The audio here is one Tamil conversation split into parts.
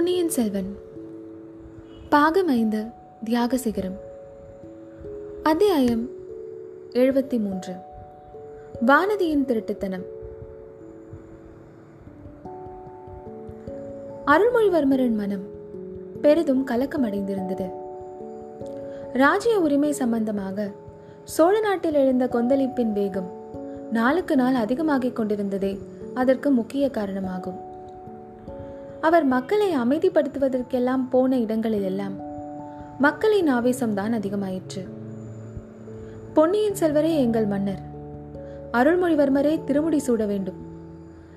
பொன்னியின் செல்வன். பாகம் ஐந்து தியாக சிகரம். அத்தியாயம் எழுபத்தி மூன்று வானதியின் திருட்டுத்தனம். அருள்மொழிவர்மரின் மனம் பெரிதும் கலக்கமடைந்திருந்தது. ராஜ்ய உரிமை சம்பந்தமாக சோழ நாட்டில் எழுந்த கொந்தளிப்பின் வேகம் நாளுக்கு நாள் அதிகமாகிக் கொண்டிருந்ததே அதற்கு முக்கிய காரணமாகும். அவர் மக்களை அமைதிப்படுத்துவதற்கெல்லாம் போன இடங்களிலெல்லாம் மக்களின் ஆவேசம்தான் அதிகமாயிற்று. பொன்னியின் செல்வரே எங்கள் மன்னர். அருள்மொழிவர்மரே திருமுடி சூட வேண்டும்.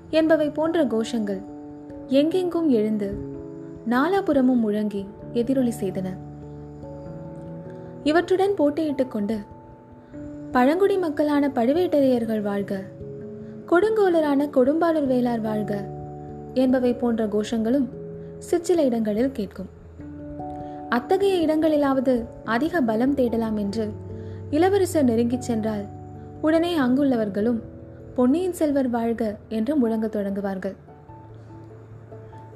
என்பவை போன்ற கோஷங்கள் எங்கெங்கும் எழுந்து நாலாபுரமும் முழங்கி எதிரொலி செய்தன. இவற்றுடன் போட்டியிட்டுக் கொண்டு பழங்குடி மக்களான பழுவேட்டரையர்கள் வாழ்க கொடுங்கோலரான கொடும்பாளூர் வேளார் வாழ்க என்பவை போன்ற கோஷங்களும் சிற்சில இடங்களில் கேட்கும். அத்தகைய இடங்களிலாவது அதிக பலம் தேடலாம் என்று இளவரசர் நெருங்கிச் சென்றால் உடனே அங்குள்ளவர்களும் பொன்னியின் செல்வர் வாழ்க என்று முழங்கத் தொடங்குவார்கள்.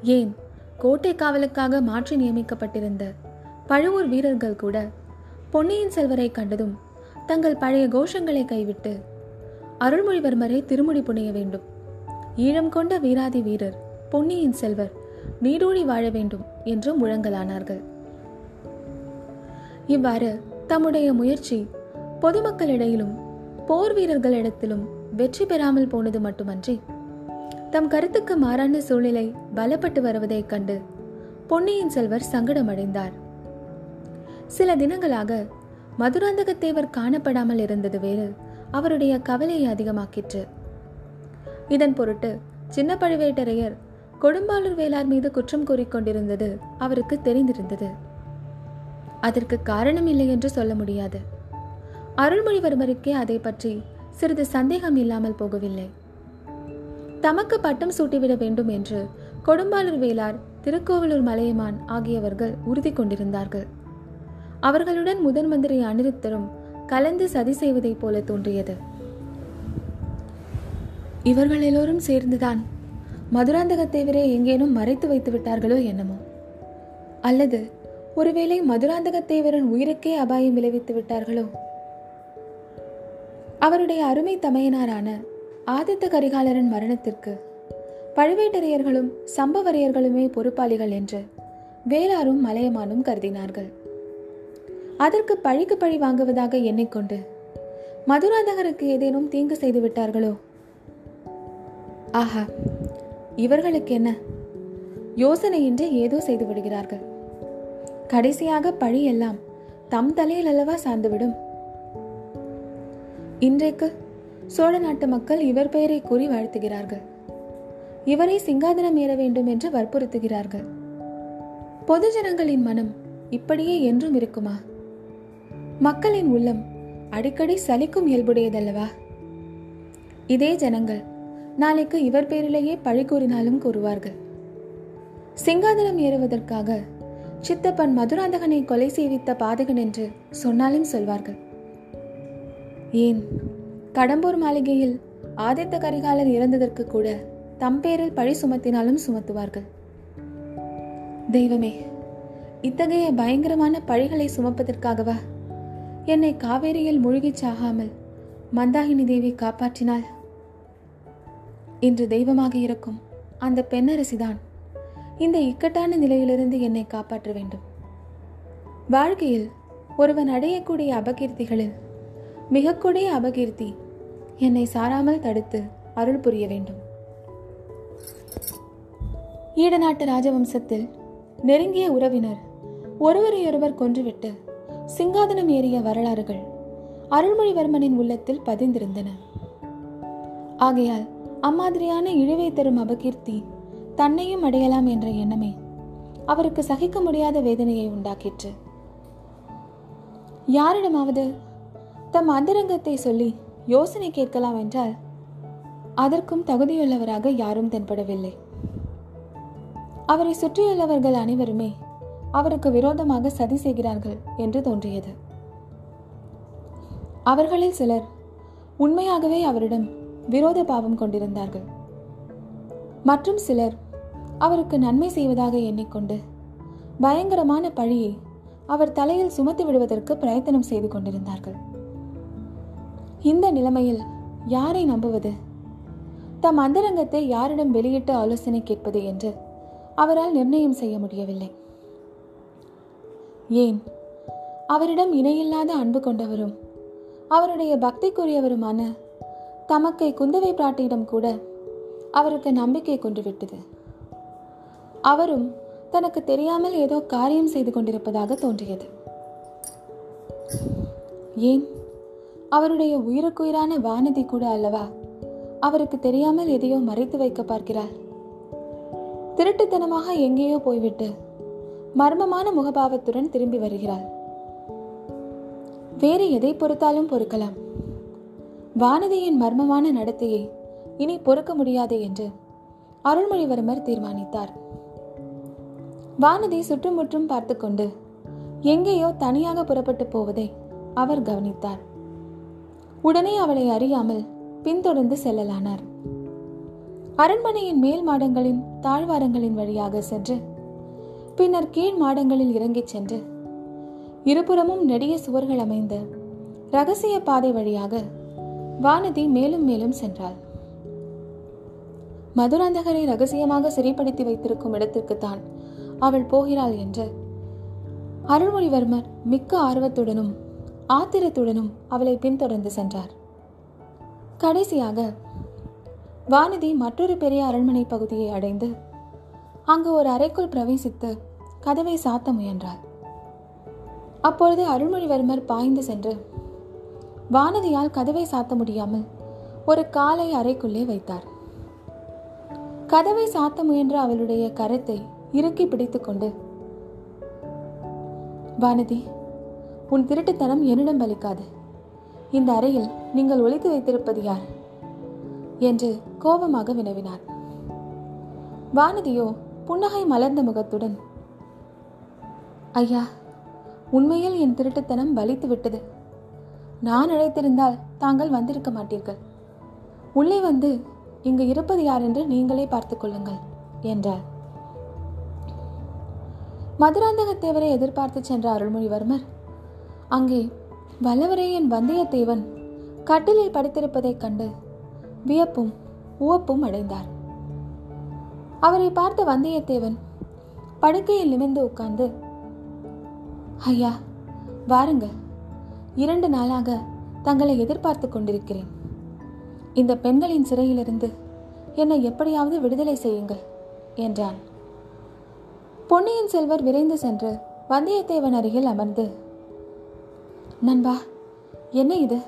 ஏன் கோட்டை காவலுக்காக மாற்றி நியமிக்கப்பட்டிருந்த பழுவூர் வீரர்கள் கூட பொன்னியின் செல்வரை கண்டதும் தங்கள் பழைய கோஷங்களை கைவிட்டு அருள்மொழிவர்மரை திருமுடி புனைய வேண்டும். ஈழம் கொண்ட வீராதி வீரர் பொன்னியின் செல்வர் நீடூழி வாழ வேண்டும் என்று முழங்கலானார்கள். இவ்வாறு தம்முடைய முயற்சி பொதுமக்களிடையிலும் போர் வீரர்களிடத்திலும் வெற்றி பெறாமல் போனது மட்டுமன்றி தம் கருத்துக்கு மாறான சூழ்நிலை பலப்பட்டு வருவதைக் கண்டு பொன்னியின் செல்வர் சங்கடமடைந்தார். சில தினங்களாக மதுராந்தகத்தேவர் காணப்படாமல் இருந்தது வேறு அவருடைய கவலையை அதிகமாக்கிற்று. இதன் பொருட்டு சின்ன பழுவேட்டரையர் கொடும்பாளூர் வேளார் மீது குற்றம் கூறிக்கொண்டிருந்தது அவருக்கு தெரிந்திருந்தது. அதற்கு காரணம் இல்லை என்று சொல்ல முடியாது. அருள்மொழிவர்மருக்கே அதை பற்றி சிறிது சந்தேகம் இல்லாமல் போகவில்லை. தமக்கு பட்டம் சூட்டிவிட வேண்டும் என்று கொடும்பாளூர் வேளார் திருக்கோவலூர் மலையமான் ஆகியவர்கள் உறுதி கொண்டிருந்தார்கள். அவர்களுடன் முதன் மந்திரி அனிருத்தரும் கலந்து சதி செய்வதைப் போல தோன்றியது. இவர்கள் எல்லோரும் சேர்ந்துதான் மதுராந்தகத்தேவரே எங்கேனும் மறைத்து வைத்து விட்டார்களோ என்னமோ? அல்லது ஒருவேளை மதுராந்தகத்தேவரின் உயிருக்கே அபாயம் விளைவித்து விட்டார்களோ? அவருடைய அருமை தமையனாரான ஆதித்த கரிகாலரின் மரணத்திற்கு பழுவேட்டரையர்களும் சம்பவரையர்களுமே பொறுப்பாளிகள் என்று வேளாரும் மலையமானும் கருதினார்கள். அதற்கு பழிக்கு பழி வாங்குவதாக எண்ணிக்கொண்டு மதுராந்தகருக்கு ஏதேனும் தீங்கு செய்து விட்டார்களோ? ஆஹா! இவர்களுக்கு என்ன? யோசனையின்றி ஏதோ செய்து விடுகிறார்கள். கடைசியாக பழி எல்லாம் தம் தலையில் அல்லவா சார்ந்துவிடும் இன்றைக்கு சோழ நாட்டு மக்கள் இவர் பெயரை கூறி வாழ்த்துகிறார்கள். இவரை சிங்காதனம் ஏற வேண்டும் என்று வற்புறுத்துகிறார்கள். பொதுஜனங்களின் மனம் இப்படியே என்றும் இருக்குமா? மக்களின் உள்ளம் அடிக்கடி சலிக்கும் இயல்புடையதல்லவா? இதே ஜனங்கள் நாளைக்கு இவர் பேரிலேயே பழி கூறினாலும் கூறுவார்கள். சிங்காதனம் ஏறுவதற்காக சித்தப்பன் மதுராந்தகனை கொலை செய்வித்த பாதகன் என்று சொன்னாலும் சொல்வார்கள். ஏன்? கடம்பூர் மாளிகையில் ஆதித்த கரிகாலன் இறந்ததற்கு கூட தம் பேரில் பழி சுமத்தினாலும் சுமத்துவார்கள். தெய்வமே இத்தகைய பயங்கரமான பழிகளை சுமப்பதற்காகவா என்னை காவேரியில் மூழ்கிச் சாகாமல் மந்தாகினி தேவி காப்பாற்றினாள்? இன்று தெய்வமாக இருக்கும் அந்த பெண்ணரசிதான். இந்த இக்கட்டான நிலையிலிருந்து என்னை காப்பாற்ற வேண்டும். வாழ்க்கையில் ஒருவன் அடையக்கூடிய அபகீர்த்திகளில் மிக அபகீர்த்தி என்னை சாராமல் தடுத்து அருள் புரிய வேண்டும். ஈடநாட்டு ராஜவம்சத்தில் நெருங்கிய உறவினர் ஒருவரையொருவர் கொன்றுவிட்டு சிங்காதனம் ஏறிய வரலாறுகள் அருள்மொழிவர்மனின் உள்ளத்தில் பதிந்திருந்தன. ஆகையால் அம்மாதிரியான இழிவை தரும் அபகீர்த்தி தன்னையும் அடையலாம் என்ற எண்ணமே அவருக்கு சகிக்க முடியாத வேதனையை உண்டாக்கிற்று. யாரிடமாவது தம் அந்தரங்கத்தை சொல்லி யோசனை கேட்கலாம் என்றால் அதற்கும் தகுதியுள்ளவராக யாரும் தென்படவில்லை. அவரை சுற்றியுள்ளவர்கள் அனைவருமே அவருக்கு விரோதமாக சதி செய்கிறார்கள் என்று தோன்றியது. அவர்களில் சிலர் உண்மையாகவே அவரிடம் விரோத பாவம் கொண்டிருந்தார்கள். மற்றும் சிலர் அவருக்கு நன்மை செய்வதாக எண்ணிக்கொண்டு பயங்கரமான பழியை அவர் தலையில் சுமத்தி விடுவதற்கு பிரயத்தனம் செய்து கொண்டிருந்தார்கள். இந்த நிலைமையில் யாரை நம்புவது? தம் அந்தரங்கத்தை யாரிடம் வெளியிட்டு ஆலோசனை கேட்பது என்று அவரால் நிர்ணயம் செய்ய முடியவில்லை. ஏன்? அவரிடம் இணையில்லாத அன்பு கொண்டவரும் அவருடைய பக்திக்குரியவருமான தமக்கை குந்தவை பிராட்டியிடம் கூட அவருக்கு நம்பிக்கை கொண்டு விட்டது. அவரும் தனக்கு தெரியாமல் ஏதோ காரியம் செய்து கொண்டிருப்பதாக தோன்றியது. ஏன்? அவருடைய உயிருக்குயிரான வானதி கூட அல்லவா? அவருக்கு தெரியாமல் எதையோ மறைத்து வைக்க பார்க்கிறார். திருட்டுத்தனமாக எங்கேயோ போய்விட்டு மர்மமான முகபாவத்துடன் திரும்பி வருகிறாள் வேறு எதை பொறுத்தாலும் பொறுக்கலாம். வானதியின் மர்மமான நடத்தையை இனி பொறுக்க முடியாது என்று அருள்மொழிவர்மர் தீர்மானித்தார். வானதி சுற்றுமுற்றும் பார்த்து கொண்டு எங்கேயோ தனியாக புறப்பட்டு போவதை அவர் கவனித்தார். உடனே அவளை அறியாமல் பின்தொடர்ந்து செல்லலானார். அரண்மனையின் மேல் மாடங்களின் தாழ்வாரங்களின் வழியாக சென்று பின்னர் கீழ் மாடங்களில் இறங்கிச் சென்று இருபுறமும் நெடிய சுவர்கள் அமைந்த ரகசிய பாதை வழியாக வானதி மேலும் மேலும் சென்றாள். மதுராந்தகரை ரகசியமாக சிறைப்படுத்தி வைத்திருக்கும் இடத்திற்குத்தான் அவள் போகிறாள் என்று அருள்மொழிவர்மர் மிக்க ஆர்வத்துடனும் ஆத்திரத்துடனும் அவளை பின்தொடர்ந்து சென்றார். கடைசியாக வானதி மற்றொரு பெரிய அரண்மனை பகுதியை அடைந்து அங்கு ஒரு அறைக்குள் பிரவேசித்து கதவை சாத்த முயன்றாள். அப்பொழுது அருள்மொழிவர்மர் பாய்ந்து சென்று வானதியால் கதவை சாத்த முடியாமல் ஒரு காலை அறைக்குள்ளே வைத்தார். கதவை சாத்த முயன்ற அவளுடைய கரத்தை இறுக்கி பிடித்துக்கொண்டு வானதி உன் திருட்டுத்தனம் என்னிடம் பலிக்காது. இந்த அறையில் நீங்கள் ஒழித்து வைத்திருப்பது யார்? என்று கோபமாக வினவினார். வானதியோ புன்னகை மலர்ந்த முகத்துடன் ஐயா உண்மையில் என் திருட்டுத்தனம் பலித்து விட்டது நான் அழைத்திருந்தால் தாங்கள் வந்திருக்க மாட்டீர்கள். உள்ளே வந்து இங்கு இருப்பது யார் என்று நீங்களே பார்த்துக் கொள்ளுங்கள் என்றார் மதுராந்தகத்தேவரை எதிர்பார்த்து சென்ற அருள்மொழிவர்மர் அங்கே வல்லவரையன் வந்தியத்தேவன் கட்டிலில் படுத்திருப்பதைக் கண்டு வியப்பும் உவப்பும் அடைந்தார். அவரை பார்த்த வந்தியத்தேவன் படுக்கையில் நிமிர்ந்து உட்கார்ந்து ஐயா வாருங்கள். இரண்டு நாளாக தங்களை எதிர்பார்த்து கொண்டிருக்கிறேன். இந்த பெண்களின் சிறையிலிருந்து என்னை எப்படியாவது விடுதலை செய்யுங்கள் என்றான். பொன்னியின் செல்வர் விரைந்து சென்று வந்தியத்தேவன் அருகில் அமர்ந்து நண்பா என்ன இது?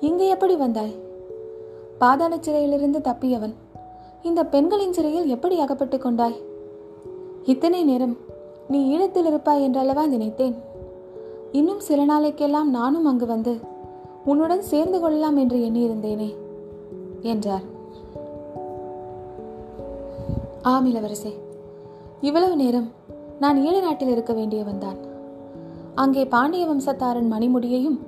இங்கு எப்படி வந்தாய்? பாதாள சிறையிலிருந்து தப்பியவன் இந்த பெண்களின் சிறையில் எப்படி அகப்பட்டு கொண்டாய்? இத்தனை நேரம் நீ ஈழத்தில் இருப்பாய் என்றல்லவா நினைத்தேன்? இன்னும் சில நாளைக்கெல்லாம் நானும் அங்கு வந்து உன்னுடன் சேர்ந்து கொள்ளலாம் என்று எண்ணியிருந்தேனே என்றார். ஆம் இளவரசே. இவ்வளவு நேரம் நான் ஈழ நாட்டில் இருக்க வேண்டியவன் தான் அங்கே பாண்டிய வம்சத்தாரன் மணிமுடியையும்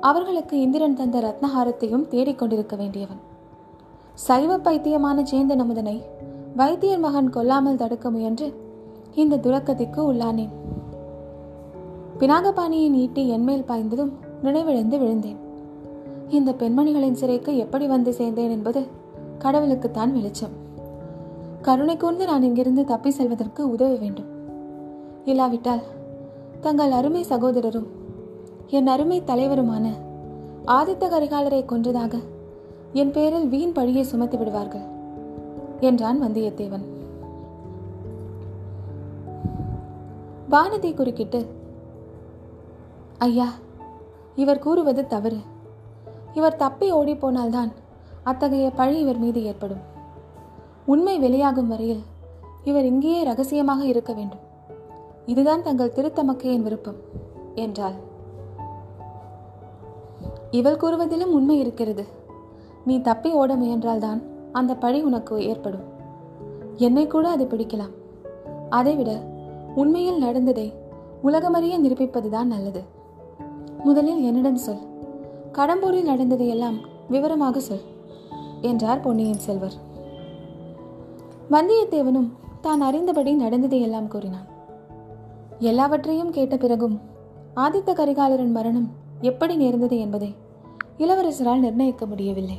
அவர்களுக்கு இந்திரன் தந்த ரத்னஹாரத்தையும் தேடிக்கொண்டிருக்க வேண்டியவன். சைவ பைத்தியமான ஜேந்த நமுதனை வைத்தியர் மகன் கொல்லாமல் தடுக்க முயன்று இந்த துரக்கதிக்கு உள்ளானேன். பினாகபாணியின் ஈட்டி என்மேல் பாய்ந்ததும் நினைவிழந்து விழுந்தேன். இந்த பெண்மணிகளின் சிறைக்கு எப்படி வந்து சேர்ந்தேன் என்பது கடவுளுக்குத்தான் வெளிச்சம். கருணை கூர்ந்து நான் இங்கிருந்து தப்பி செல்வதற்கு உதவ வேண்டும். இல்லாவிட்டால் தங்கள் அருமை சகோதரரும் என் அருமை தலைவருமான ஆதித்த கரிகாலரை கொன்றதாக என் பேரில் வீண் பழியை சுமத்தி விடுவார்கள் என்றான் வந்தியத்தேவன். வானதி குறுக்கிட்டு ஐயா இவர் கூறுவது தவறு. இவர் தப்பி ஓடிப்போனால்தான் அத்தகைய பழி இவர் மீது ஏற்படும். உண்மை வெளியாகும் வரையில் இவர் இங்கேயே ரகசியமாக இருக்க வேண்டும். இதுதான் தங்கள் திருத்தமக்கையின் விருப்பம் என்றாள். இவள் கூறுவதிலும் உண்மை இருக்கிறது. நீ தப்பி ஓட முயன்றால்தான் அந்த பழி உனக்கு ஏற்படும். என்னை கூட அது பிடிக்கலாம். அதைவிட உண்மையில் நடந்ததை உலகமறிய நிரூபிப்பதுதான் நல்லது. முதலில் என்னிடம் சொல். கடம்பூரில் நடந்ததையெல்லாம் விவரமாக சொல் என்றார் பொன்னியின் செல்வர். வந்தியத்தேவனும் தான் அறிந்தபடி நடந்ததையெல்லாம் கூறினான். எல்லாவற்றையும் கேட்ட பிறகும் ஆதித்த கரிகாலரின் மரணம் எப்படி நேர்ந்தது என்பதை இளவரசரால் நிர்ணயிக்க முடியவில்லை.